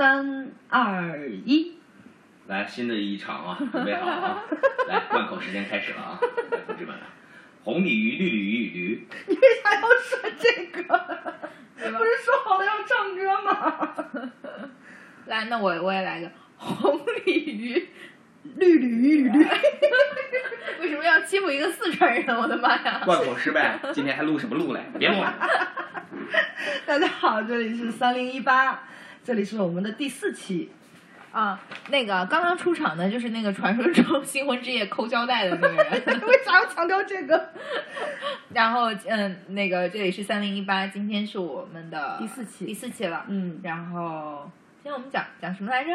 三二一，来，新的一场啊，准备好啊！来，贯口时间开始了啊，来，同志们，红鲤鱼、绿鲤鱼与驴，你为啥要说这个？不是说好了要唱歌吗？来，那我我也来个红鲤鱼，绿鲤鱼与驴，为什么要欺负一个四川人？我的妈呀！贯口失败，今天还录什么录嘞？别录了。大家好，这里是三零一八，这里是我们的第四期。啊，那个刚刚出场的就是那个传说中新婚之夜抠胶带的那个人，为啥要强调这个？然后嗯，那个这里是三零一八，今天是我们的第四期第四期了。嗯，然后今天我们讲讲什么来着？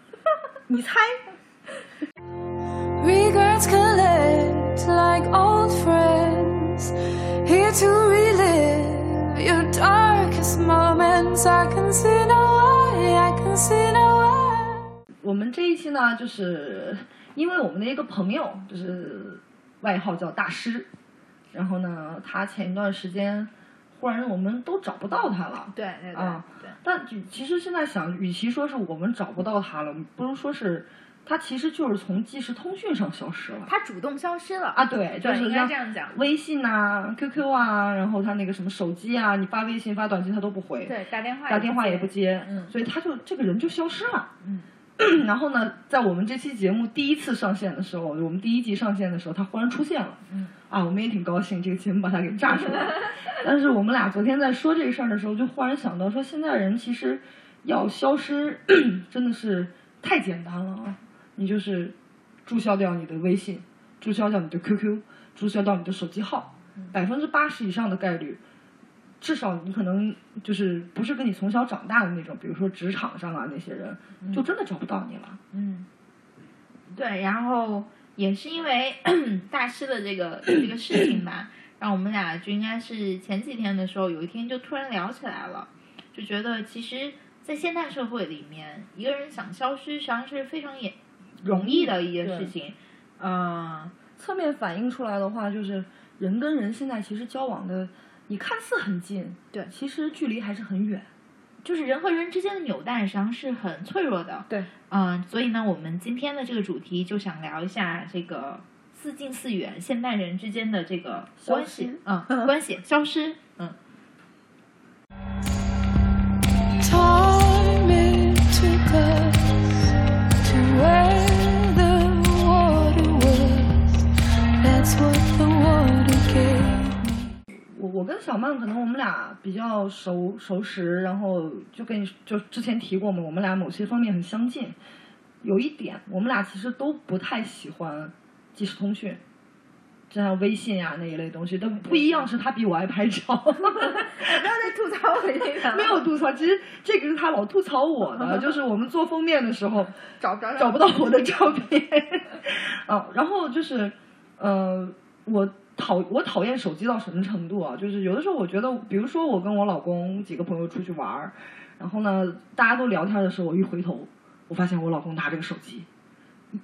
你猜？Regrets collect like old friends, here to relive your darkest moments. I can see no way, I can see no way. 我们这一期呢，就是因为我们的一个朋友，就是外号叫大师，然后呢，他前一段时间忽然我们都找不到他了。对对对啊对，但其实现在想，与其说是我们找不到他了，不如说是他其实就是从即时通讯上消失了。他主动消失了啊，对，就是，应该这样讲。微信呐、QQ 啊，然后他那个什么手机啊，你发微信、发短信他都不回，对，打电话打电话也不接。接，嗯所以他就这个人就消失了。嗯，然后呢，在我们这期节目第一次上线的时候，我们第一集上线的时候，他忽然出现了。嗯，啊，我们也挺高兴，这个节目把他给炸出来了。但是我们俩昨天在说这个事儿的时候，就忽然想到说，现在人其实要消失 真的是太简单了啊！你就是注销掉你的微信，注销掉你的 QQ，注销掉你的手机号，百分之八十以上的概率。至少你可能就是不是跟你从小长大的那种，比如说职场上啊那些人，就真的找不到你了。嗯，对，然后也是因为 大师的这个这个事情吧，让我们俩就应该是前几天的时候，有一天就突然聊起来了，就觉得其实，在现代社会里面，一个人想消失，实际上是非常也容易的一件事情。嗯，侧面反映出来的话，就是人跟人现在其实交往的，你看似很近，对其实距离还是很远。就是人和人之间的纽带实际上是很脆弱的。对，嗯，所以呢，我们今天的这个主题就想聊一下这个似近似远现代人之间的这个关系嗯，关系消失，小曼可能我们俩比较熟熟识，然后就跟你就之前提过嘛，我们俩某些方面很相近。有一点，我们俩其实都不太喜欢即时通讯，就像微信呀、那一类东西。但不一样是他比我爱拍照，不要再吐槽我这个没有吐槽，其实这个是他老吐槽我的，就是我们做封面的时候，找不着找不到我的照片，啊，然后就是，呃，我讨我讨厌手机到什么程度啊？就是有的时候我觉得，比如说我跟我老公几个朋友出去玩儿，然后呢，大家都聊天的时候，我一回头，我发现我老公拿着个手机，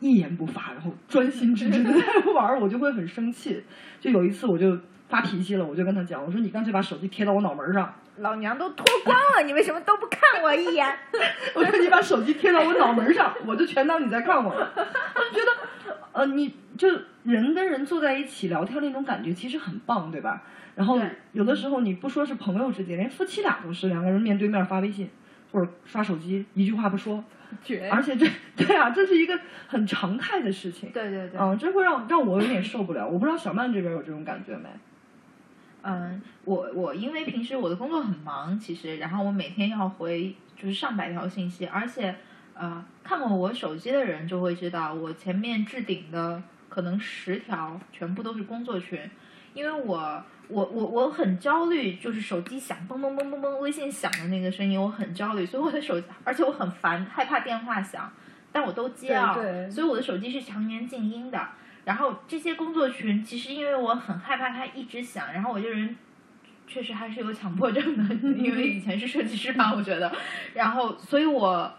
一言不发，然后专心致志的在玩儿，我就会很生气。就有一次我就发脾气了，我就跟他讲，我说你干脆把手机贴到我脑门上，老娘都脱光了，你为什么都不看我一眼？我说你把手机贴到我脑门上，我就全当你在看我了。我就觉得，呃，你就人跟人坐在一起聊天那种感觉其实很棒，对吧？然后有的时候你不说是朋友之间，连夫妻俩都是两个人面对面发微信或者刷手机，一句话不说，绝而且这对啊，这是一个很常态的事情。对对对，嗯，这会让让我有点受不了。我不知道小曼这边有这种感觉没？嗯，我我因为平时我的工作很忙，其实，然后我每天要回就是上百条信息，而且呃，看过我手机的人就会知道，我前面置顶的可能十条全部都是工作群，因为我我我我很焦虑，就是手机响嘣嘣嘣嘣嘣，微信响的那个声音，我很焦虑，所以我的手机，而且我很烦，害怕电话响，但我都接啊，所以我的手机是常年静音的。然后这些工作群，其实因为我很害怕它一直响，然后我这人确实还是有强迫症的，因为以前是设计师吧，我觉得，然后所以我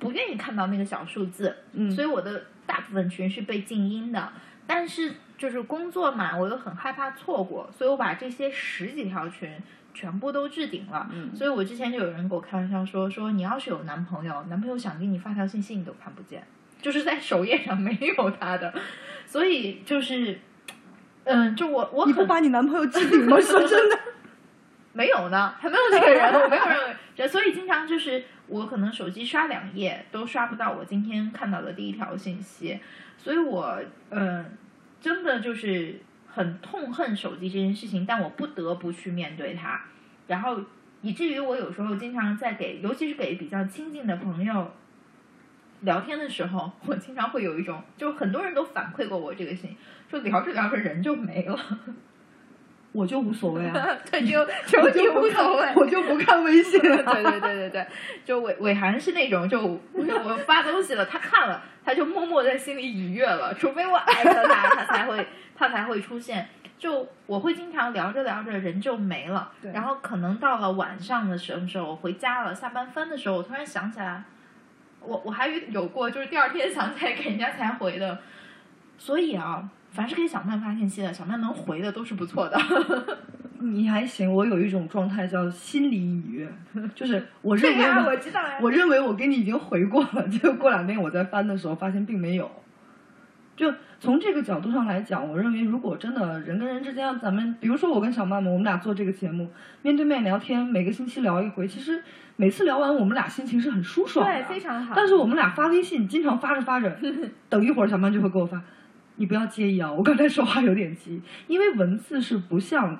不愿意看到那个小数字，嗯。所以我的大部分群是被静音的，但是就是工作嘛，我又很害怕错过，所以我把这些十几条群全部都置顶了。嗯。所以我之前就有人给我开玩笑说，说你要是有男朋友，男朋友想给你发条信息你都看不见，就是在首页上没有他的，所以就是，嗯，就我我很你不把你男朋友置顶吗？说真的，没有呢，还没有这个人，我没有认为，所以经常就是我可能手机刷两页都刷不到我今天看到的第一条信息，所以我嗯、呃真的就是很痛恨手机这件事情，但我不得不去面对它，然后以至于我有时候经常在给，尤其是给比较亲近的朋友。聊天的时候，我经常会有一种，就很多人都反馈过我这个事情，说聊着聊着人就没了，我就无所谓啊，对，就就你就无所谓，我就不看微信了。对对对对对，就伟伟涵是那种，就我发东西了，他看了，他就默默在心里愉悦了，除非我艾特他，他才会他才会出现。就我会经常聊着聊着人就没了，然后可能到了晚上的时候，回家了，下班分的时候，我突然想起来，我我还有有过，就是第二天想起来给人家才回的。所以啊，凡是给小曼发信息的，小曼能回的都是不错的。你还行，我有一种状态叫心理愉悦，就是我认为我我知道呀。我认为我给你已经回过了，结果过两天我在翻的时候发现并没有。就从这个角度上来讲，我认为如果真的人跟人之间，咱们比如说我跟小曼们，我们俩做这个节目，面对面聊天，每个星期聊一回，其实每次聊完我们俩心情是很舒爽的，对，非常好。但是我们俩发微信，经常发着发着，等一会儿小曼就会给我发，你不要介意啊，我刚才说话有点急，因为文字是不像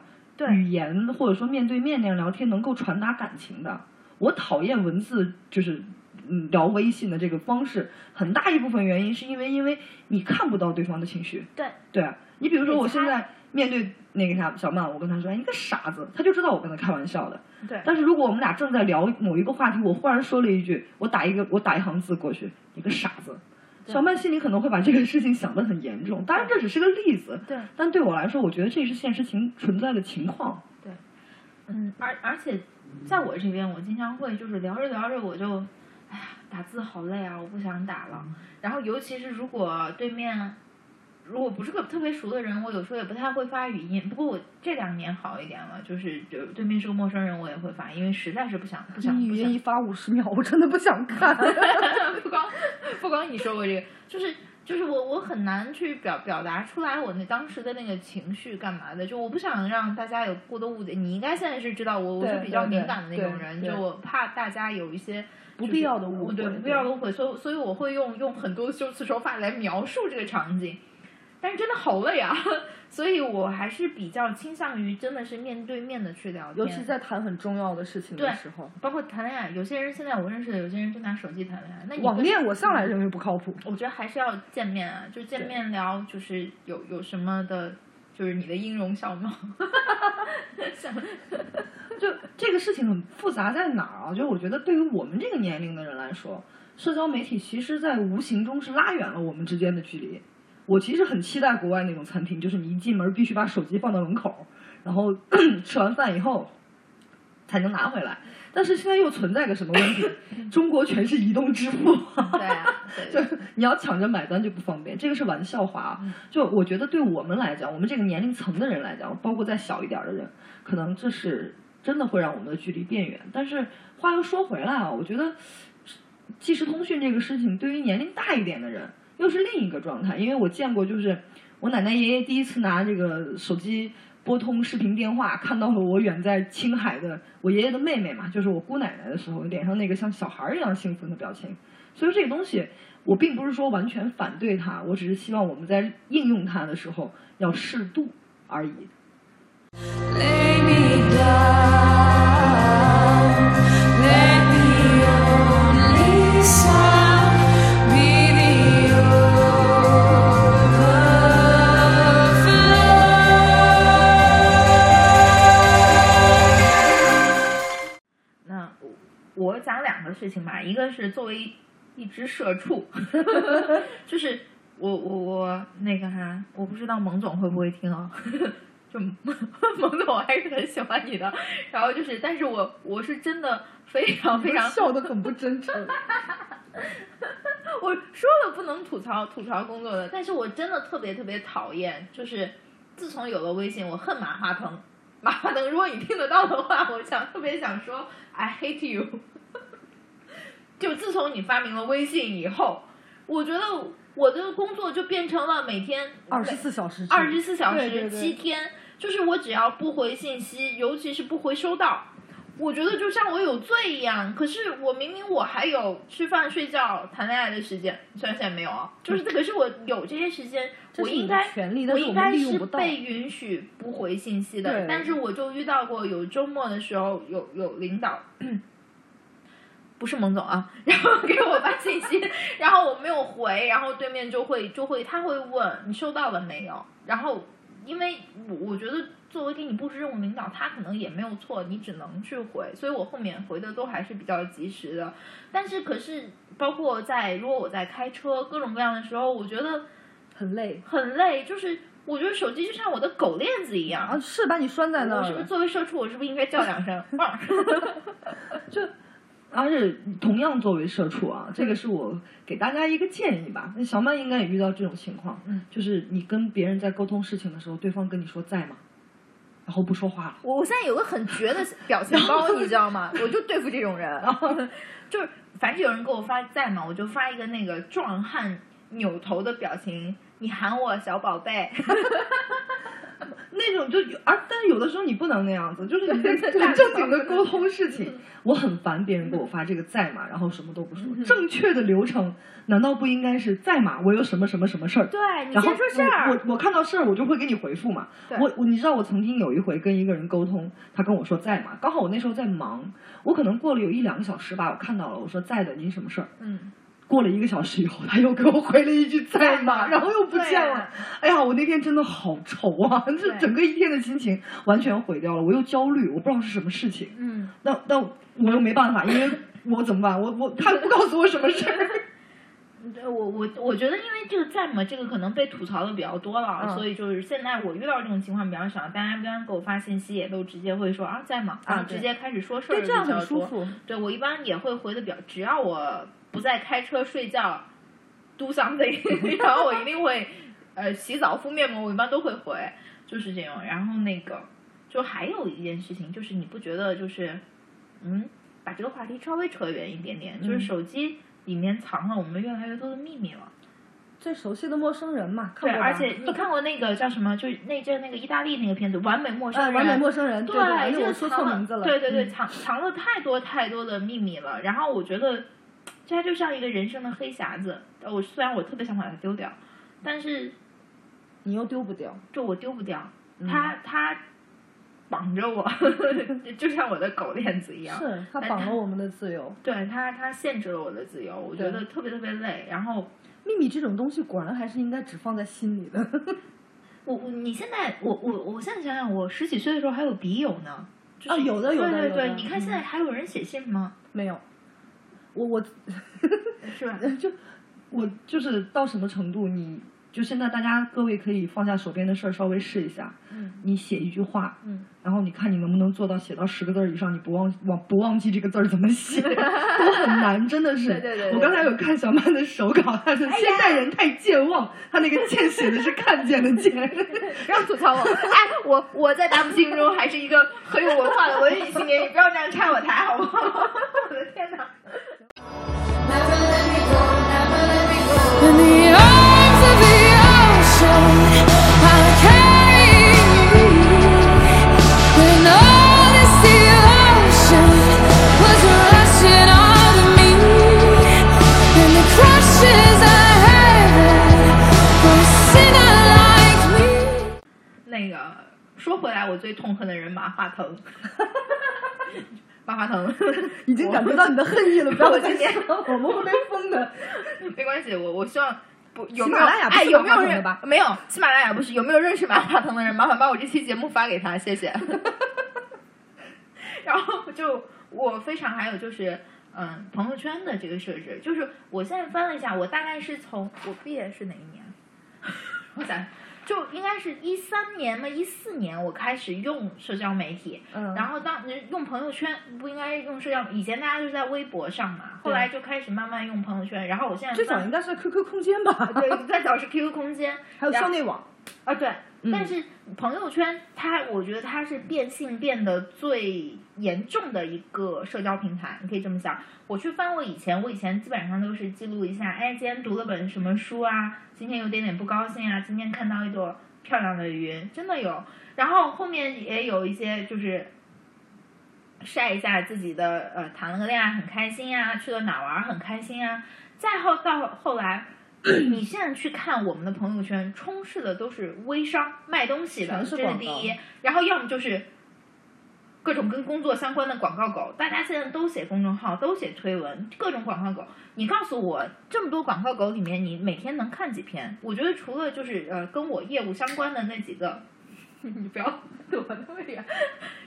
语言或者说面对面那样聊天能够传达感情的。我讨厌文字，就是嗯聊微信的这个方式，很大一部分原因是因为因为你看不到对方的情绪。对对啊，你比如说我现在面对那个啥小曼，我跟他说哎你个傻子，他就知道我跟他开玩笑的。对但是如果我们俩正在聊某一个话题，我忽然说了一句，我打一个我打一行字过去，你个傻子，小曼心里可能会把这个事情想得很严重。当然这只是个例子，对，但对我来说，我觉得这是现实情存在的情况。对嗯，而而且在我这边，我经常会就是聊着聊着我就，打字好累啊，我不想打了。然后尤其是如果对面如果不是个特别熟的人，我有时候也不太会发语音。不过我这两年好一点了，就是就对面是个陌生人，我也会发，因为实在是不想不想语音一发五十秒，我真的不想看。不光不光你说过这个，就是就是我我很难去表表达出来我那当时的那个情绪干嘛的，就我不想让大家有过多误解。你应该现在是知道我我是比较敏感的那种人，就我怕大家有一些。不必要的误会对不必要的误会，所以所以我会用用很多修辞手法来描述这个场景，但是真的好累啊，所以我还是比较倾向于真的是面对面的去聊天，尤其在谈很重要的事情的时候，包括谈恋爱，有些人现在我认识的有些人就拿手机谈恋爱，那网恋我向来认为不靠谱。我觉得还是要见面啊，就见面聊，就是有有什么的，就是你的音容笑貌。像就这个事情很复杂在哪儿啊？就我觉得对于我们这个年龄的人来说，社交媒体其实在无形中是拉远了我们之间的距离。我其实很期待国外那种餐厅，就是你一进门必须把手机放到门口，然后 吃完饭以后才能拿回来。但是现在又存在个什么问题？中国全是移动支付。对啊，对就你要抢着买单就不方便，这个是玩笑话啊。就我觉得对我们来讲，我们这个年龄层的人来讲，包括再小一点儿的人，可能这是真的会让我们的距离变远。但是话又说回来啊，我觉得即时通讯这个事情对于年龄大一点的人又是另一个状态，因为我见过，就是我奶奶爷爷第一次拿这个手机。拨通视频电话，看到了我远在青海的我爷爷的妹妹嘛，就是我姑奶奶的时候，脸上那个像小孩一样兴奋的表情。所以说这个东西，我并不是说完全反对它，我只是希望我们在应用它的时候要适度而已。事情吧，一个是作为一只社畜，就是我我我那个哈，我不知道蒙总会不会听啊。就蒙 总，我还是很喜欢你的。然后就是，但是我我是真的非常非常笑得很不真诚。我说了不能吐槽吐槽工作的，但是我真的特别特别讨厌，就是自从有了微信，我恨马化腾，马化腾，如果你听得到的话，我想特别想说，I hate you。就自从你发明了微信以后，我觉得我的工作就变成了每天二十四小时制，二十四小时七天，就是我只要不回信息，尤其是不回收到，我觉得就像我有罪一样。可是我明明我还有吃饭、睡觉、谈恋爱的时间，虽然现在没有啊，就是可是我有这些时间，我应该权利我应该是被允许不回信息的。但是我就遇到过有周末的时候，有有领导。不是蒙总啊，然后给我发信息，然后我没有回，然后对面就会就会他会问你收到了没有，然后因为我我觉得作为给你布置任务领导，他可能也没有错，你只能去回，所以我后面回的都还是比较及时的。但是可是包括在如果我在开车各种各样的时候，我觉得很累很累，就是我觉得手机就像我的狗链子一样。啊，是把你拴在那儿。我是不是作为社畜，我是不是应该叫两声？汪 就，而且同样作为社畜啊，这个是我给大家一个建议吧。那小曼应该也遇到这种情况，嗯，就是你跟别人在沟通事情的时候，对方跟你说在吗，然后不说话了。我我现在有个很绝的 表情包，你知道吗？我就对付这种人，然后就是凡是有人给我发在嘛，我就发一个那个壮汉扭头的表情，你喊我小宝贝，那种就有，而但是有的时候你不能那样子，就是你在正经的沟通事情，我很烦别人给我发这个在吗，然后什么都不说。正确的流程难道不应该是在吗？我有什么什么什么事儿？对你然后先说事儿，我我我看到事儿我就会给你回复嘛。我我你知道我曾经有一回跟一个人沟通，他跟我说在吗？刚好我那时候在忙，我可能过了有一两个小时吧，我看到了，我说在的，您什么事儿？嗯，过了一个小时以后，他又给我回了一句在吗？然后又不见了。哎呀，我那天真的好愁啊！这整个一天的心情完全毁掉了，我又焦虑，我不知道是什么事情。嗯，那那我又没办法，因为我怎么办？我我他不告诉我什么事儿。对我我我觉得，因为这个在嘛，这个可能被吐槽的比较多了，嗯所以就是现在我遇到这种情况比较少，大家一般给我发信息也都直接会说啊在吗？啊直接开始说事儿对，这样。很舒服。对我一般也会回的比较，只要我不再开车睡觉，do something，然后我一定会呃洗澡敷面膜，我一般都会回，就是这样。然后那个就还有一件事情，就是你不觉得就是嗯，把这个话题稍微扯远一点点，就是嗯手机里面藏了我们越来越多的秘密了。最熟悉的陌生人嘛，看对，而且你看过那个叫什么？就是那阵那个意大利那个片子《完美陌生啊，人》。完美陌生人，对对，对，因为我说错名字了。对对对，嗯藏藏了太多太多的秘密了。然后我觉得，这它就像一个人生的黑匣子。呃我虽然我特别想把它丢掉，但是你又丢不掉。就我丢不掉，嗯它它绑着我，就像我的狗链子一样。是它绑了我们的自由。对它，它限制了我的自由，我觉得特别特别累。然后秘密这种东西，果然还是应该只放在心里的。我我你现在我我我现在想想，我十几岁的时候还有笔友呢。就是、啊有的有的对对对，有的你看现在还有人写信吗？没有，我我是吧？就我就是到什么程度，你就现在大家各位可以放下手边的事儿，稍微试一下。嗯你写一句话，嗯，然后你看你能不能做到写到十个字儿以上，你不忘忘不忘记这个字儿怎么写，都很难，真的是。对对对对我刚才有看小曼的手稿，她说现代人太健忘，她那个“健”写的是看见的“健”。不要吐槽我，哎，我我在大部心中还是一个很有文化的文艺青年，你不要这样拆我台好不好？我的天哪！说回来，我最痛恨的人马化腾，马化腾已经感觉到你的恨意了，不要再我今天，我们会被封的。没关系，我我希望不有喜没有哎马拉雅不是有没有人没有喜马拉雅不是有没有认识马化腾的人？麻烦把我这期节目发给他，谢谢。然后就我非常还有就是嗯朋友圈的这个设置，就是我现在翻了一下，我大概是从我毕业是哪一年？我想就应该是一三年嘛，一四年我开始用社交媒体，嗯，然后当用朋友圈不应该用社交，以前大家都是在微博上嘛，后来就开始慢慢用朋友圈，然后我现在最早应该是 QQ 空间吧，对，最早是 QQ 空间，还有校内网。啊，对，嗯但是朋友圈它，我觉得它是变性变得最严重的一个社交平台，你可以这么想。我去翻我以前，我以前基本上都是记录一下，哎，今天读了本什么书啊，今天有点点不高兴啊，今天看到一朵漂亮的云，真的有。然后后面也有一些就是晒一下自己的呃谈了个恋爱很开心啊，去了哪玩很开心啊。再后到后来，你现在去看我们的朋友圈，充斥的都是微商卖东西的，是这是第一。然后要么就是各种跟工作相关的广告狗，大家现在都写公众号，都写推文，各种广告狗。你告诉我，这么多广告狗里面，你每天能看几篇？我觉得除了就是呃跟我业务相关的那几个，你不要躲那么远。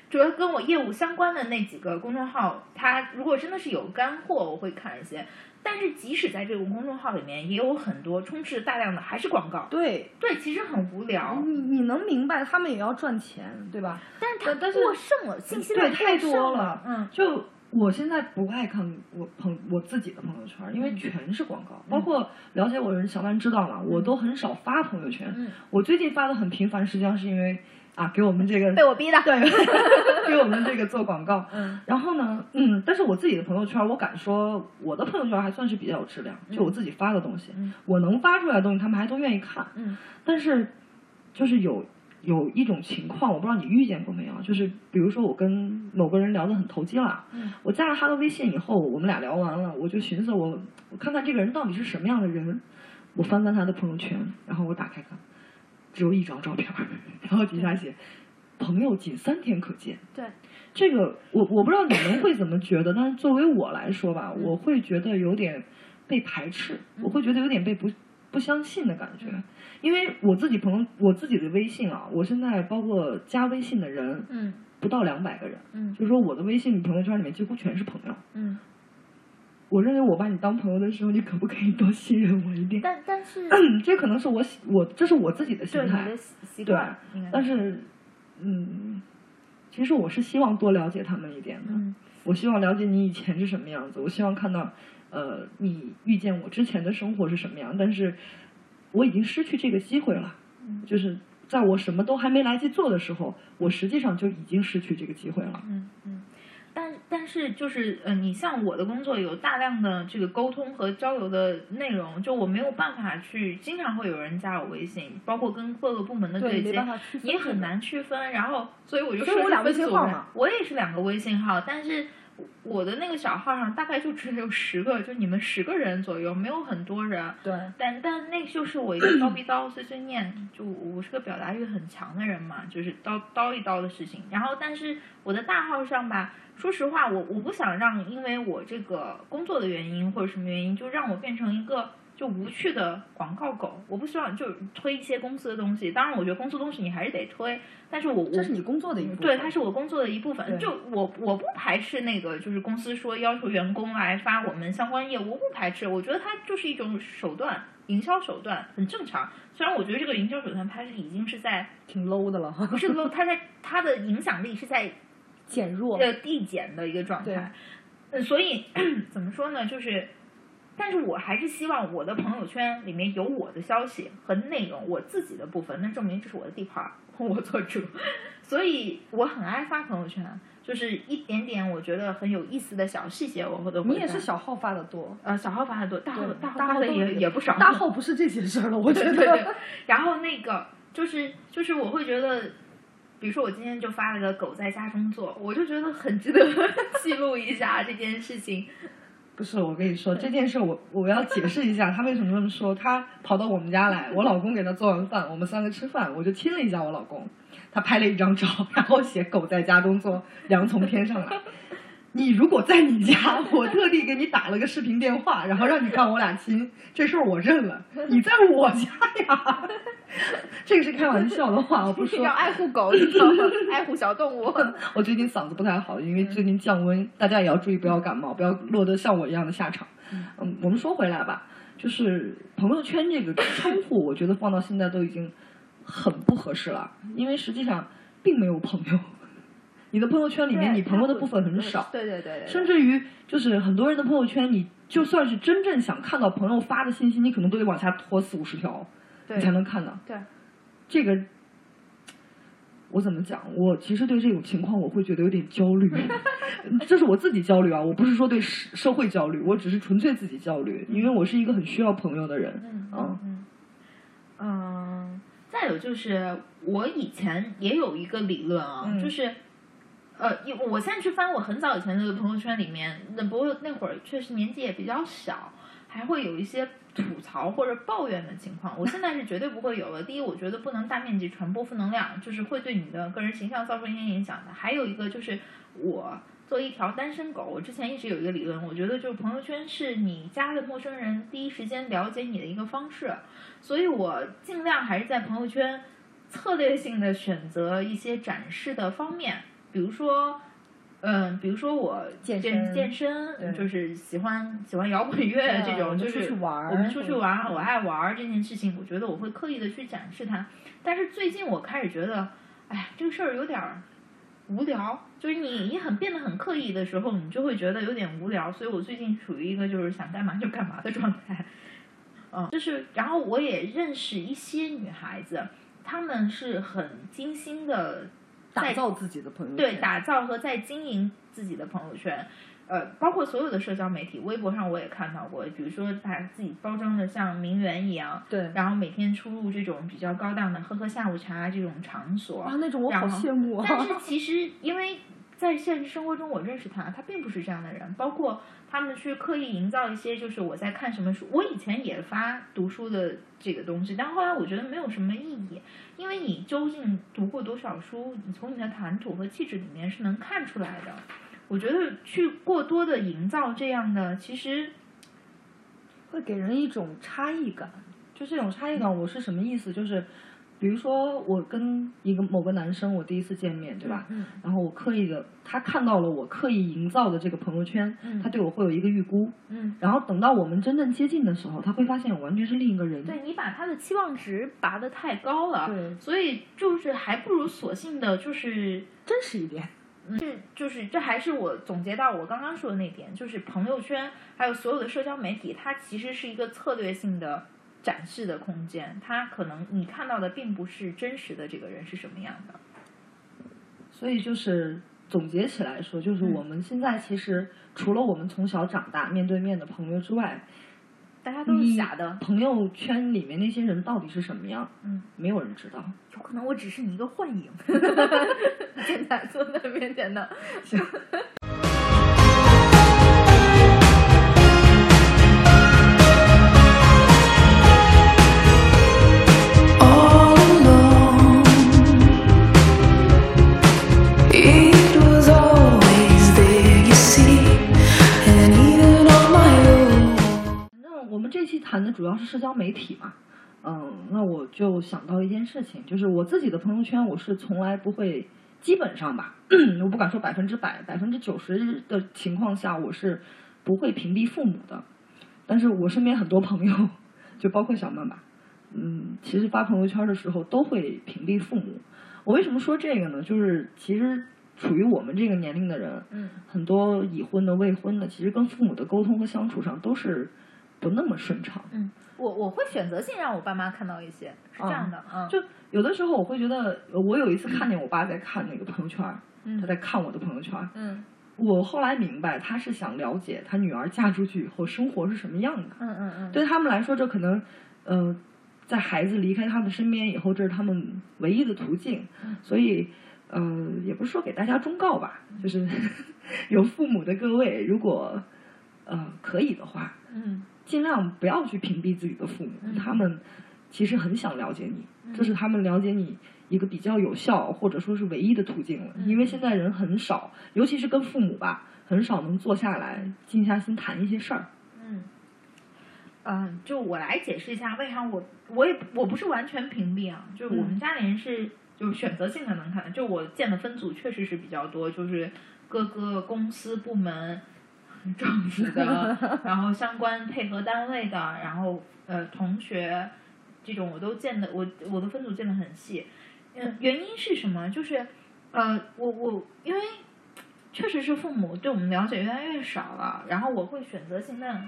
主要跟我业务相关的那几个公众号，它如果真的是有干货，我会看一些。但是即使在这个公众号里面，也有很多充斥大量的还是广告。对，对，其实很无聊，你你能明白，他们也要赚钱，对吧？但是它但但是过剩了，信息对量太多了嗯，就我现在不爱看我朋我自己的朋友圈，因为嗯全是广告。包括了解我的人，小曼知道了，我都很少发朋友圈。嗯我最近发的很频繁，实际上是因为啊，给我们这个被我逼的。对，给我们这个做广告。嗯然后呢，嗯，但是我自己的朋友圈，我敢说我的朋友圈还算是比较有质量，就我自己发的东西，嗯我能发出来的东西，他们还都愿意看。嗯但是就是有有一种情况，我不知道你遇见过没有，就是比如说我跟某个人聊得很投机了，嗯我加了他的微信以后，我们俩聊完了，我就寻思我我看看这个人到底是什么样的人，我翻翻他的朋友圈，然后我打开看，只有一张照片，然后底下写朋友仅三天可见。对，这个我我不知道你们会怎么觉得，但是作为我来说吧，嗯。我会觉得有点被排斥，我会觉得有点被不不相信的感觉，因为我自己朋友我自己的微信啊，我现在包括加微信的人嗯。不到两百个人，嗯。就是说我的微信朋友圈里面几乎全是朋友。嗯，我认为我把你当朋友的时候，你可不可以多信任我一点？但但是 这可能是我喜我这是我自己的心态对但是嗯，其实我是希望多了解他们一点的。嗯我希望了解你以前是什么样子，我希望看到，呃，你遇见我之前的生活是什么样。但是，我已经失去这个机会了，嗯就是在我什么都还没来及做的时候，我实际上就已经失去这个机会了。嗯嗯，但但是就是呃，你像我的工作有大量的这个沟通和交流的内容，就我没有办法去，经常会有人加我微信，包括跟各个部门的对，接你很难区分。然后，所以我就设置分组人微信号嘛我也是两个微信号，但是我的那个小号上大概就只有十个，就你们十个人左右，没有很多人。对，但但那就是我一个叨逼叨碎碎念，就我是个表达欲很强的人嘛，就是叨叨一叨的事情。然后，但是我的大号上吧，说实话，我我不想让因为我这个工作的原因或者什么原因，就让我变成一个就无趣的广告狗。我不希望就推一些公司的东西，当然我觉得公司东西你还是得推，但是我我这是你工作的一部分。对，它是我工作的一部分。就我我不排斥那个，就是公司说要求员工来发我们相关业务，我不排斥。我觉得它就是一种手段，营销手段，很正常。虽然我觉得这个营销手段它是已经是在挺 low 的了哈，不是 low，它在它的影响力是在减弱。呃递减的一个状态。嗯，所以 怎么说呢？就是，但是我还是希望我的朋友圈里面有我的消息和内容，我自己的部分，那证明这是我的地盘儿，我做主。所以我很爱发朋友圈，就是一点点我觉得很有意思的小细节，我都会你也是小号发的多，呃小号发的多，大号大号发的也也不少，大号不是这些事儿了，我觉得。对对对，然后那个就是就是我会觉得，比如说我今天就发了个狗在家中坐，我就觉得很值得 记录一下这件事情。不是，我跟你说这件事我，我要解释一下他为什么这么说。他跑到我们家来，我老公给他做完饭，我们三个吃饭，我就亲了一下我老公。他拍了一张照，然后写“狗在家中坐，羊从天上来”。你如果在你家，我特地给你打了个视频电话，然后让你看我俩亲，这事儿我认了。你在我家呀？这个是开玩笑的话，我不说。要爱护狗，你知道吗？爱护小动物。我最近嗓子不太好，因为最近降温，大家也要注意不要感冒，不要落得像我一样的下场。嗯，我们说回来吧，就是朋友圈这个称呼，我觉得放到现在都已经很不合适了，因为实际上并没有朋友，你的朋友圈里面你朋友的部分很少，对对对对，甚至于就是很多人的朋友圈，你就算是真正想看到朋友发的信息，你可能都得往下拖四五十条，你才能看到。对，这个我怎么讲？我其实对这种情况我会觉得有点焦虑，这是我自己焦虑啊，我不是说对社社会焦虑，我只是纯粹自己焦虑，因为我是一个很需要朋友的人。嗯嗯嗯嗯，再有就是我以前也有一个理论啊，嗯就是。呃，因我现在去翻我很早以前的朋友圈里面，那不过那会儿确实年纪也比较小，还会有一些吐槽或者抱怨的情况。我现在是绝对不会有了。第一，我觉得不能大面积传播负能量，就是会对你的个人形象造成一些影响的。还有一个就是我作为一条单身狗，我之前一直有一个理论，我觉得就是朋友圈是你加的陌生人第一时间了解你的一个方式，所以我尽量还是在朋友圈策略性的选择一些展示的方面，比如说。嗯，比如说我健健身健身，就是喜欢喜欢摇滚乐这种，就是出去玩我们出去玩我爱玩这件事情，我觉得我会刻意的去展示它。但是最近我开始觉得，哎呀，这个事儿有点儿无聊，就是你你很变得很刻意的时候，你就会觉得有点无聊。所以我最近处于一个就是想干嘛就干嘛的状态。嗯，就是，然后我也认识一些女孩子，她们是很精心的打造自己的朋友圈，对，打造和在经营自己的朋友圈，呃，包括所有的社交媒体，微博上我也看到过，比如说把自己包装的像名媛一样，对然后每天出入这种比较高档的喝喝下午茶这种场所，啊，那种我好羡慕啊。但是其实，因为在现实生活中，我认识他，他并不是这样的人。包括他们去刻意营造一些，就是我在看什么书。我以前也发读书的这个东西，但后来我觉得没有什么意义，因为你究竟读过多少书，你从你的谈吐和气质里面是能看出来的。我觉得去过多的营造这样的，其实会给人一种差异感。就这种差异感，我是什么意思？就是，比如说我跟一个某个男生，我第一次见面，对吧？嗯然后我刻意的，他看到了我刻意营造的这个朋友圈，嗯他对我会有一个预估。嗯，然后等到我们真正接近的时候，他会发现我完全是另一个人。对你把他的期望值拔得太高了，对所以就是还不如索性的就是真实一点。嗯就是这还是我总结到我刚刚说的那点，就是朋友圈还有所有的社交媒体，它其实是一个策略性的展示的空间，他可能你看到的并不是真实的这个人是什么样的。所以就是总结起来说，就是嗯我们现在其实除了我们从小长大面对面的朋友之外，大家都是假的，朋友圈里面那些人到底是什么样，嗯，没有人知道。有可能我只是你一个幻影。现在坐在面前的，谈的主要是社交媒体嘛，嗯，那我就想到一件事情，就是我自己的朋友圈，我是从来不会，基本上吧，我不敢说百分之百，百分之九十的情况下，我是不会屏蔽父母的。但是我身边很多朋友，就包括小曼吧，嗯，其实发朋友圈的时候都会屏蔽父母。我为什么说这个呢？就是其实处于我们这个年龄的人，嗯很多已婚的、未婚的，其实跟父母的沟通和相处上都是不那么顺畅。嗯，我我会选择性让我爸妈看到一些，是这样的，嗯，就有的时候我会觉得，呃我有一次看见我爸在看那个朋友圈，嗯。他在看我的朋友圈，嗯。我后来明白他是想了解他女儿嫁出去以后生活是什么样的。嗯嗯嗯，对他们来说，这可能，呃，在孩子离开他们身边以后，这是他们唯一的途径。所以，呃，也不是说给大家忠告吧，就是 有父母的各位，如果呃可以的话，嗯尽量不要去屏蔽自己的父母，嗯他们其实很想了解你，这是他们了解你一个比较有效或者说是唯一的途径了。嗯因为现在人很少，尤其是跟父母吧，很少能坐下来静下心谈一些事儿。嗯，嗯，就我来解释一下，为啥我我也我不是完全屏蔽啊，就我们家里人是就是选择性的能看，就我建的分组确实是比较多，就是各个公司部门。政府 的，然后相关配合单位的，然后呃同学，这种我都建的，我我的分组建的很细。嗯，原因是什么？就是呃，我我因为确实是父母对我们了解越来越少了，然后我会选择性的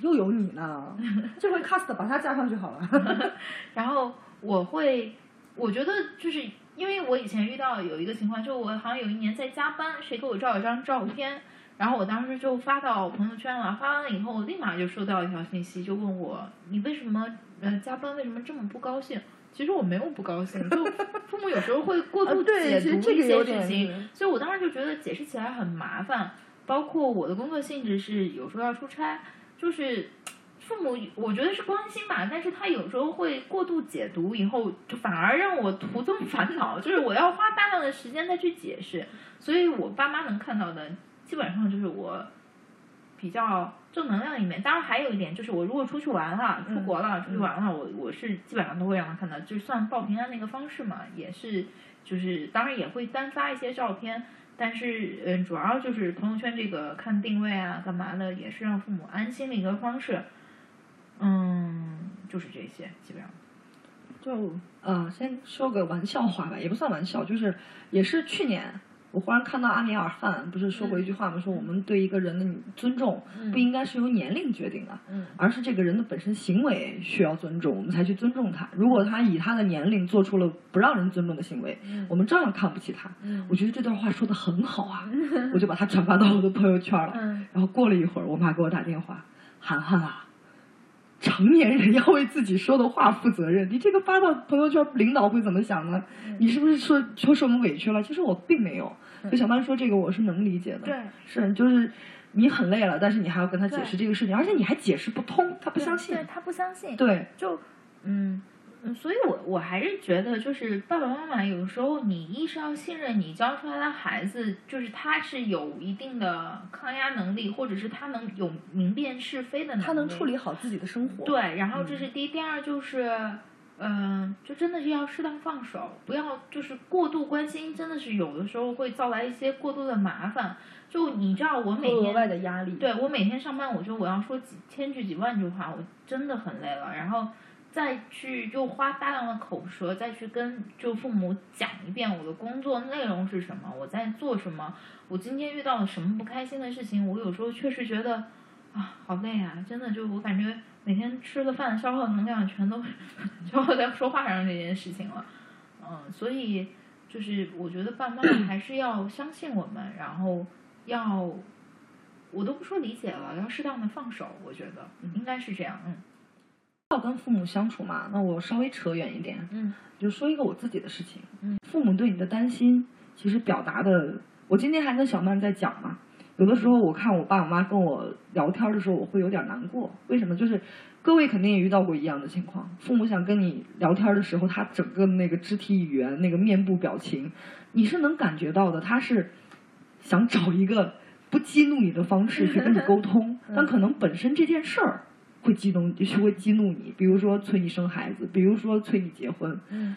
又有你呢，这回 cast 把他加上去好了。然后我会我觉得就是因为我以前遇到有一个情况，就我好像有一年在加班，谁给我照一张照片，然后我当时就发到朋友圈了，发完了以后，我立马就收到一条信息，就问我你为什么呃加班为什么这么不高兴？其实我没有不高兴，就 父母有时候会过度解读一些事情，所以我当时就觉得解释起来很麻烦。包括我的工作性质是有时候要出差，就是父母我觉得是关心吧，但是他有时候会过度解读，以后就反而让我徒增 烦恼，就是我要花大量的时间再去解释，所以我爸妈能看到的基本上就是我比较正能量一面。当然还有一点就是，我如果出去玩了、出国了、出去玩了，我我是基本上都会让他看到，就算报平安的一个方式嘛，也是就是当然也会单发一些照片。但是，嗯，主要就是朋友圈这个看定位啊，干嘛的，也是让父母安心的一个方式。嗯，就是这些，基本上。就呃，先说个玩笑话吧，也不算玩笑，就是也是去年，我忽然看到阿米尔汗不是说过一句话吗？说我们对一个人的尊重不应该是由年龄决定的，嗯而是这个人的本身行为需要尊重，我们才去尊重他。如果他以他的年龄做出了不让人尊重的行为，嗯我们照样看不起他。嗯我觉得这段话说的很好啊，我就把它转发到我的朋友圈了。嗯然后过了一会儿，我妈给我打电话，涵涵啊，成年人要为自己说的话负责任。你这个发到朋友圈，领导会怎么想呢？嗯你是不是说说受我们委屈了？其实我并没有。就小曼说这个，我是能理解的。对，是就是你很累了，但是你还要跟他解释这个事情，而且你还解释不通，他不相信对。他不相信。对，就嗯嗯，所以我我还是觉得，就是爸爸妈妈有时候你一是要信任你教出来的孩子，就是他是有一定的抗压能力，或者是他能有明辨是非的能力，他能处理好自己的生活。对，然后这是第一，第二就是，嗯、就真的是要适当放手，不要就是过度关心，真的是有的时候会造来一些过度的麻烦。就你知道，我每天额外的压力。对我每天上班，我就我要说几千句、几万句话，我真的很累了。然后再去又花大量的口舌，再去跟就父母讲一遍我的工作内容是什么，我在做什么，我今天遇到了什么不开心的事情，我有时候确实觉得啊，好累啊！真的就我感觉每天吃的饭消耗能量全都消耗在说话上这件事情了。嗯，所以就是我觉得爸妈还是要相信我们，然后要我都不说理解了，要适当的放手，我觉得应该是这样。嗯要跟父母相处嘛，那我稍微扯远一点，嗯就说一个我自己的事情。嗯，父母对你的担心，其实表达的，我今天还跟小曼在讲嘛。有的时候我看我爸我妈跟我聊天的时候，我会有点难过。为什么？就是各位肯定也遇到过一样的情况，父母想跟你聊天的时候，他整个那个肢体语言、那个面部表情，你是能感觉到的，他是想找一个不激怒你的方式去跟你沟通，但可能本身这件事儿会激动，就是会激怒你。比如说催你生孩子，比如说催你结婚。嗯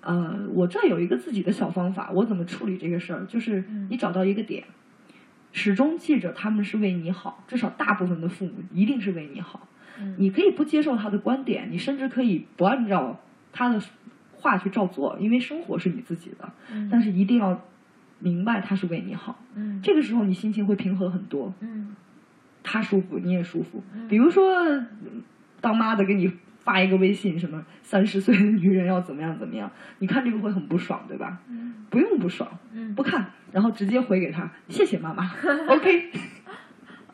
呃，我这有一个自己的小方法，我怎么处理这个事儿？就是你找到一个点，始终记着他们是为你好，至少大部分的父母一定是为你好。嗯你可以不接受他的观点，你甚至可以不按照他的话去照做，因为生活是你自己的。嗯但是一定要明白他是为你好，嗯这个时候你心情会平和很多，嗯他舒服你也舒服。比如说，嗯当妈的给你发一个微信，什么三十岁的女人要怎么样怎么样，你看这个会很不爽，对吧？嗯不用不爽，嗯不看，然后直接回给他，谢谢妈妈，OK。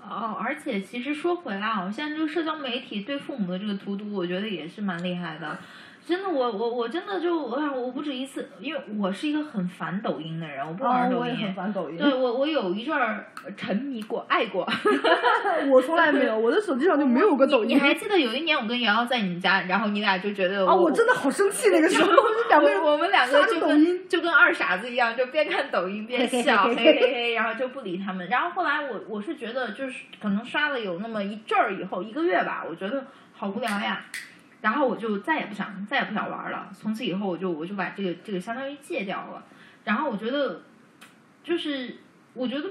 哦，而且其实说回来啊，现在这个社交媒体对父母的这个荼毒，我觉得也是蛮厉害的。真的，我我我真的就啊，我不止一次，因为我是一个很烦抖音的人，我不玩抖音。哦我也很烦抖音。对我，我有一阵儿沉迷过、爱过。我从来没有，我的手机上就没有个抖音。你还记得有一年我跟瑶瑶在你们家，然后你俩就觉得啊，我真的好生气那个时候，两个人我我们两个就跟就跟二傻子一样，就边看抖音边笑，嘿嘿嘿，然后就不理他们。然后后来我我是觉得，就是可能刷了有那么一阵儿以后，一个月吧，我觉得好无聊呀。然后我就再也不想再也不想玩了。从此以后，我就我就把这个这个相当于戒掉了。然后我觉得，就是我觉得，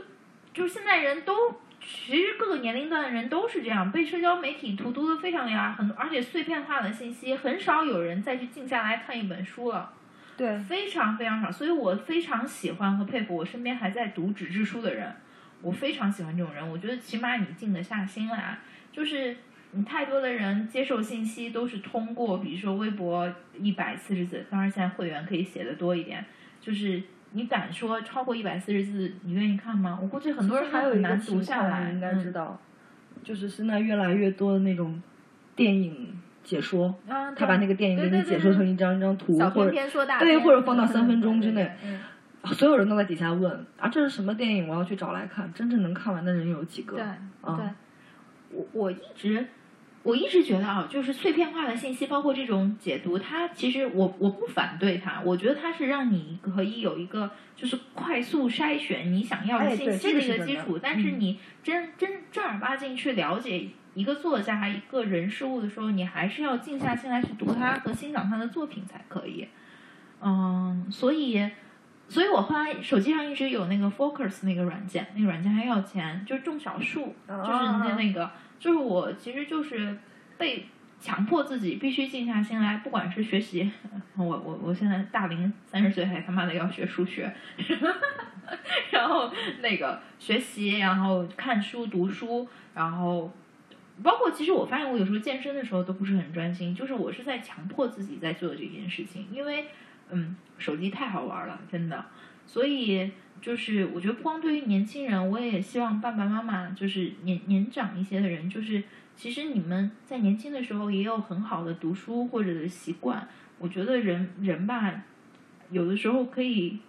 就是现在人都其实各个年龄段的人都是这样，被社交媒体荼毒的非常厉害，很多而且碎片化的信息，很少有人再去静下来看一本书了。对，非常非常少，所以我非常喜欢和佩服我身边还在读纸质书的人，我非常喜欢这种人。我觉得起码你静得下心来，就是你太多的人接受信息都是通过，比如说微博一百四十字，当然现在会员可以写的多一点，就是你敢说超过一百四十字，你愿意看吗？我估计很多人还有一个难读，下来。你应该嗯知道，就是现在越来越多的那种电影解说，啊，他把那个电影给你解说成一张一张图，小或者对，或者放到嗯三分钟之内，所有人都在底下问啊，这是什么电影？我要去找来看。真正能看完的人有几个？对啊对，我我一直我一直觉得啊，就是碎片化的信息，包括这种解读，它其实我我不反对它，我觉得它是让你可以有一个就是快速筛选你想要的信息的一个基础，但是嗯你真真正儿八经去了解。一个作家、一个人事物的时候，你还是要静下心来去读他和欣赏他的作品才可以。嗯，所以，所以我后来手机上一直有那个 Focus 那个软件，那个软件还要钱，就是种小树，就是那那个，就是我其实就是被强迫自己必须静下心来，不管是学习，我我我现在大龄三十岁还他妈的要学数学，然后那个学习，然后看书读书，然后。包括其实我发现我有时候健身的时候都不是很专心，就是我是在强迫自己在做这件事情，因为嗯，手机太好玩了，真的。所以就是我觉得不光对于年轻人，我也希望爸爸妈妈就是年年长一些的人，就是其实你们在年轻的时候也有很好的读书或者的习惯。我觉得人人吧，有的时候可以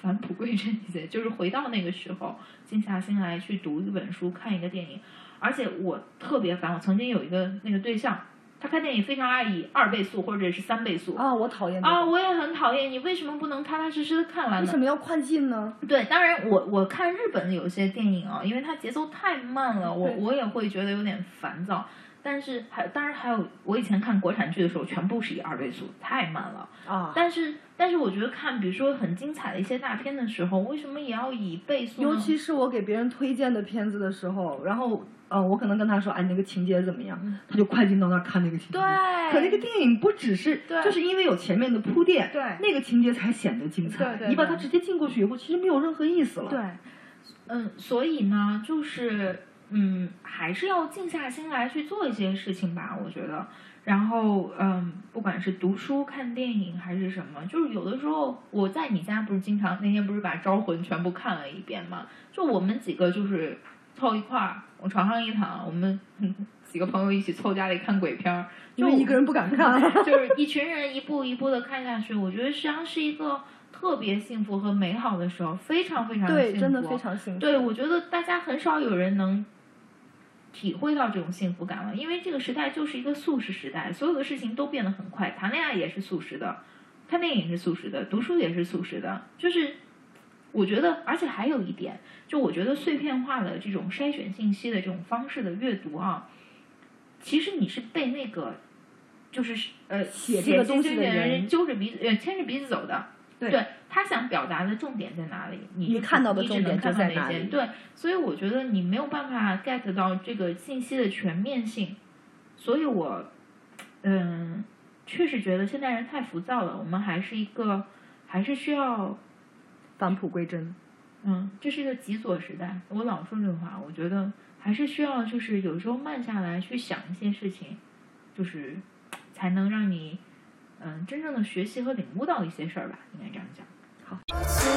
返璞归真一些，就是回到那个时候，静下心来去读一本书，看一个电影。而且我特别烦，我曾经有一个那个对象，他看电影非常爱以二倍速或者是三倍速啊，我讨厌这啊，个我也很讨厌。你为什么不能踏踏实实的看完呢为什？么要快进呢？对，当然我我看日本的有些电影啊，因为它节奏太慢了，我我也会觉得有点烦躁。但是还当然还有，我以前看国产剧的时候，全部是以二倍速，太慢了。啊，但是但是我觉得看，比如说很精彩的一些大片的时候，为什么也要以倍速？尤其是我给别人推荐的片子的时候，然后呃，我可能跟他说，哎，那个情节怎么样？他就快进到那儿看那个情节。嗯对，可那个电影不只是，对就是因为有前面的铺垫，对那个情节才显得精彩。对对对你把它直接进过去以后，其实没有任何意思了。对，嗯，所以呢，就是嗯，还是要静下心来去做一些事情吧，我觉得。然后嗯，不管是读书、看电影还是什么，就是有的时候我在你家不是经常那天不是把《招魂》全部看了一遍嘛？就我们几个就是凑一块儿，我床上一躺，我们嗯 几个朋友一起凑家里看鬼片儿，就因为一个人不敢看。就是一群人一步一步的看下去，我觉得实际上是一个特别幸福和美好的时候，非常非常对，幸真的福非常幸福。对，我觉得大家很少有人能体会到这种幸福感了，因为这个时代就是一个速食时代，所有的事情都变得很快，谈恋爱也是速食的，看电影是速食的，读书也是速食的，就是我觉得，而且还有一点，就我觉得碎片化的这种筛选信息的这种方式的阅读啊，其实你是被那个就是呃写这个东西的人揪着鼻子呃牵着鼻子走的。对他想表达的重点在哪里？你你看到的重点能看就在哪里对，所以我觉得你没有办法 get 到这个信息的全面性，所以我嗯，确实觉得现代人太浮躁了，我们还是一个还是需要返璞归真。嗯，这是一个极左时代。我老说这个话，我觉得还是需要，就是有时候慢下来去想一些事情，就是才能让你嗯真正的学习和领悟到一些事儿吧，应该这样讲。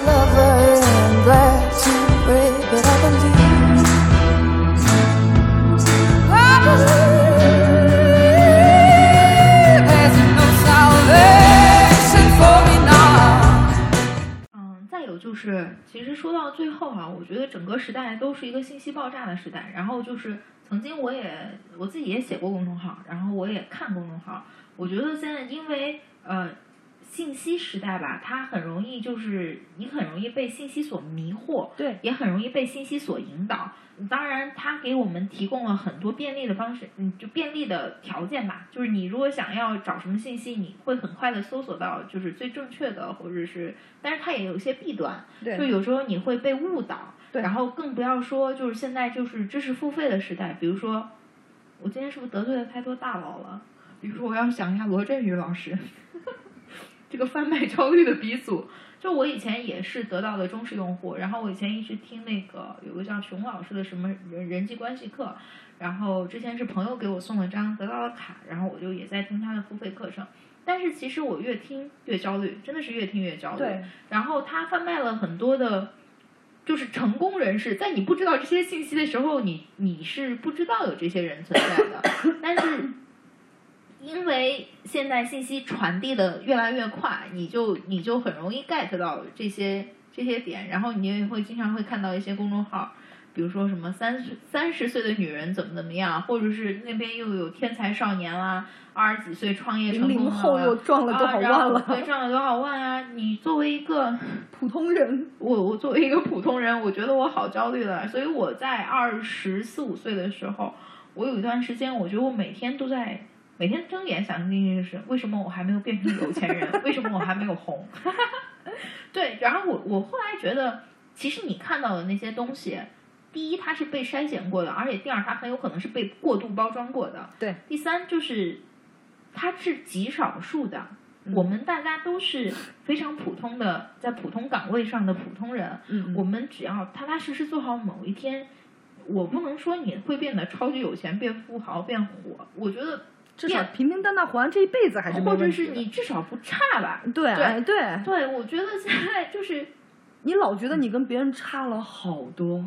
lover and glad to break it, I believe. I believe there's no salvation for me now. 嗯，再有就是，其实说到最后啊，我觉得整个时代都是一个信息爆炸的时代。然后就是，曾经我也我自己也写过公众号，然后我也看公众号。我觉得现在因为呃信息时代吧，它很容易就是你很容易被信息所迷惑，对，也很容易被信息所引导。当然，它给我们提供了很多便利的方式，嗯，就便利的条件吧。就是你如果想要找什么信息，你会很快的搜索到，就是最正确的，或者是，但是它也有一些弊端，就对，有时候你会被误导。对然后更不要说，就是现在就是知识付费的时代，比如说，我今天是不是得罪了太多大佬了？比如说，我要想一下罗振宇老师，这个贩卖焦虑的鼻祖。就我以前也是得到的忠实用户，然后我以前一直听那个有个叫熊老师的什么人人际关系课，然后之前是朋友给我送了张得到的卡，然后我就也在听他的付费课程。但是其实我越听越焦虑，真的是越听越焦虑。然后他贩卖了很多的，就是成功人士，在你不知道这些信息的时候，你你是不知道有这些人存在的。但是因为现在信息传递的越来越快，你就你就很容易 get 到这些这些点，然后你也会经常会看到一些公众号。比如说什么三十三十岁的女人怎么怎么样，或者是那边又有天才少年啦，二十几岁创业成功后又赚了多少啊然后万了？对，赚了多少万啊！你作为一个普通人，我我作为一个普通人，我觉得我好焦虑了。所以我在二十四五岁的时候，我有一段时间，我觉得我每天都在每天睁眼想的一件事：为什么我还没有变成有钱人？为什么我还没有红？对，然后我我后来觉得，其实你看到的那些东西，第一它是被筛选过的，而且第二它很有可能是被过度包装过的。对，第三就是它是极少数的。我们大家都是非常普通的，在普通岗位上的普通人。嗯我们只要踏踏实实做好某一天，我不能说你会变得超级有钱、变富豪、变火。我觉得，至少平平淡淡活完这一辈子还是没或者是你至少不差吧。对对哎对，对，我觉得现在就是 你老觉得你跟别人差了好多，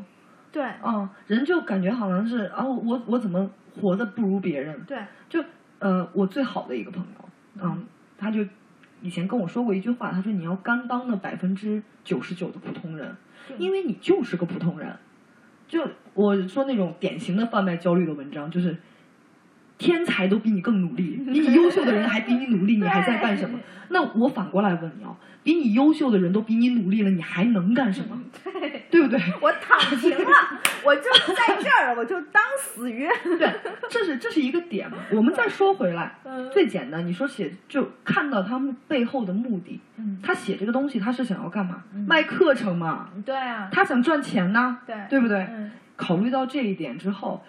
对啊，人就感觉好像是啊，我我怎么活得不如别人？对，就呃，我最好的一个朋友，嗯，他就以前跟我说过一句话，他说你要甘当那百分之九十九的普通人，因为你就是个普通人。就我说那种典型的贩卖焦虑的文章，就是天才都比你更努力，比你优秀的人还比你努力，你还在干什么？那我反过来问你啊，比你优秀的人都比你努力了，你还能干什么？对不对？我躺平了，我就在这儿，我就当死鱼。对，这是这是一个点嘛。我们再说回来，嗯最简单，你说写就看到他们背后的目的，嗯他写这个东西他是想要干嘛？卖课程嘛，对啊，他想赚钱呐，对对不对？嗯考虑到这一点之后，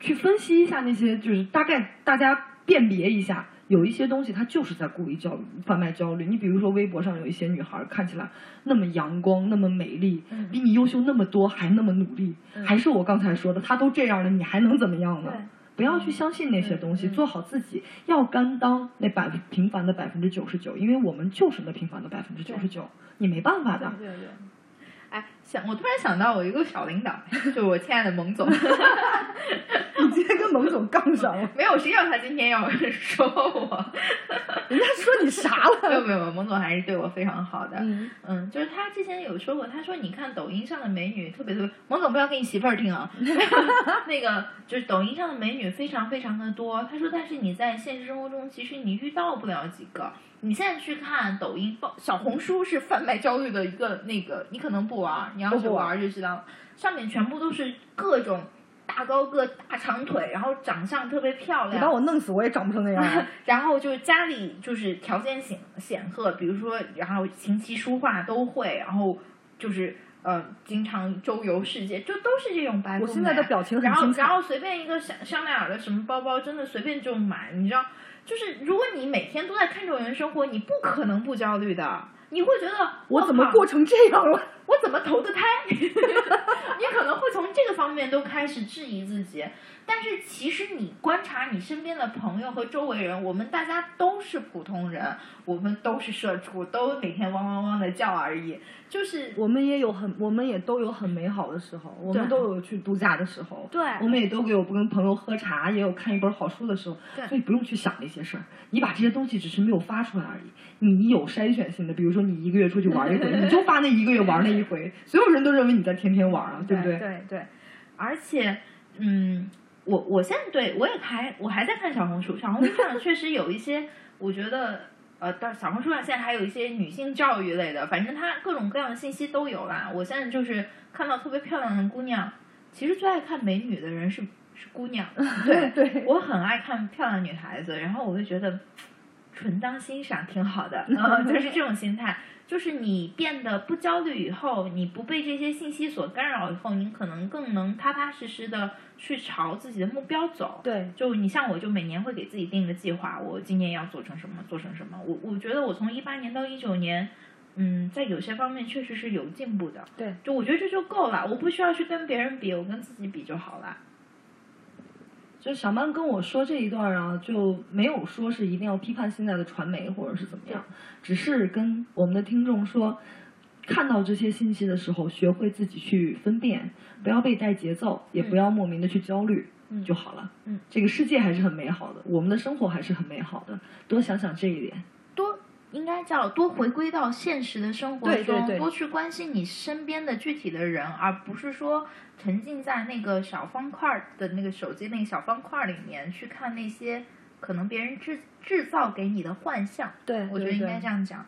去分析一下那些，就是大概大家辨别一下，有一些东西它就是在故意焦虑、贩卖焦虑。你比如说微博上有一些女孩看起来那么阳光、那么美丽，嗯比你优秀那么多，还那么努力，还是我刚才说的，她都这样了，你还能怎么样呢？不要去相信那些东西，做好自己，要甘当那百平凡的百分之九十九，因为我们就是那平凡的百分之九十九，你没办法的。对对。哎，想我突然想到我一个小领导，就是我亲爱的蒙总。你今天跟蒙总杠上了，没有，谁叫他今天要 说我？人家说你啥了？没有没有，没有蒙总还是对我非常好的。嗯嗯，就是他之前有说过，他说你看抖音上的美女特别特别，蒙总不要给你媳妇儿听啊。那个就是抖音上的美女非常非常的多，他说但是你在现实生活中其实你遇到不了几个。你现在去看抖音、小红书是贩卖焦虑的一个那个，你可能不玩，你要是玩玩就知道了，上面全部都是各种大高个、大长腿，然后长相特别漂亮。你把我弄死，我也长不成那样啊。然后就是家里就是条件显显赫，比如说，然后琴棋书画都会，然后就是呃，经常周游世界，就都是这种白富美。我现在的表情很然后然后随便一个香香奈儿的什么包包，真的随便就买，你知道，就是如果你每天都在看这种人生活，你不可能不焦虑的。你会觉得我怎么过成这样了？我怎么投的胎？你可能会从这个方面都开始质疑自己，但是其实你观察你身边的朋友和周围人，我们大家都是普通人，我们都是社畜，都每天汪汪汪的叫而已。就是我们也有很，我们也都有很美好的时候，我们都有去度假的时候，对我们也都有跟朋友喝茶，也有看一本好书的时候，对所以不用去想那些事儿，你把这些东西只是没有发出来而已。你有筛选性的，比如说你一个月出去玩一回，你就发那一个月玩那一回，所有人都认为你在天天玩啊，对不对？对对，而且，嗯，我我现在对我也还我还在看小红书，小红书上 确实有一些，我觉得。呃，但小红书上现在还有一些女性教育类的，反正它各种各样的信息都有啦。我现在就是看到特别漂亮的姑娘，其实最爱看美女的人是是姑娘，对对我很爱看漂亮女孩子，然后我就觉得纯当欣赏挺好的，呃，就是这种心态。就是你变得不焦虑以后，你不被这些信息所干扰以后，你可能更能踏踏实实的去朝自己的目标走。对，就你像我，就每年会给自己定个计划，我今年要做成什么，做成什么。我我觉得我从一八年到一九年，嗯，在有些方面确实是有进步的。对，就我觉得这就够了，我不需要去跟别人比，我跟自己比就好了。就小曼跟我说这一段啊，就没有说是一定要批判现在的传媒或者是怎么样，只是跟我们的听众说，看到这些信息的时候，学会自己去分辨，不要被带节奏，也不要莫名的去焦虑。嗯就好了。嗯，这个世界还是很美好的，我们的生活还是很美好的，多想想这一点。多应该叫多回归到现实的生活中，对对对多去关心你身边的具体的人，而不是说沉浸在那个小方块的那个手机那个小方块里面去看那些可能别人制制造给你的幻象。对我觉得应该这样讲。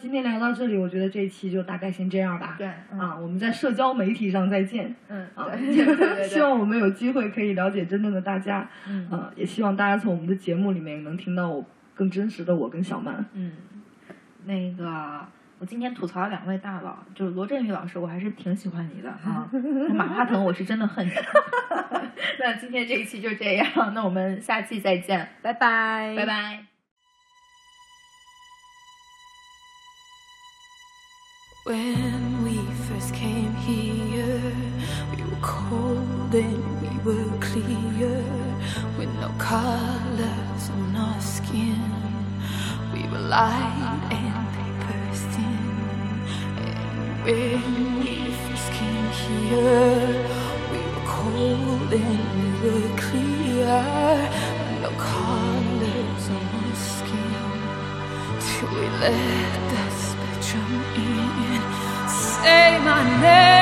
今天聊到这里，我觉得这一期就大概先这样吧。对，嗯啊，我们在社交媒体上再见。嗯，啊，对对对对 希望我们有机会可以了解真正的大家。嗯啊，也希望大家从我们的节目里面能听到我更真实的我跟小曼。嗯，那个，我今天吐槽两位大佬，就是罗振宇老师，我还是挺喜欢你的啊。马化腾，我是真的恨你。那今天这一期就这样，那我们下期再见，拜拜，拜。拜。When we first came here, we were cold and we were clear, with no colors on our skin. We were light and paper thin. And when we first came here, we were cold and we were clear, with no colors on our skin till we let. Say my name.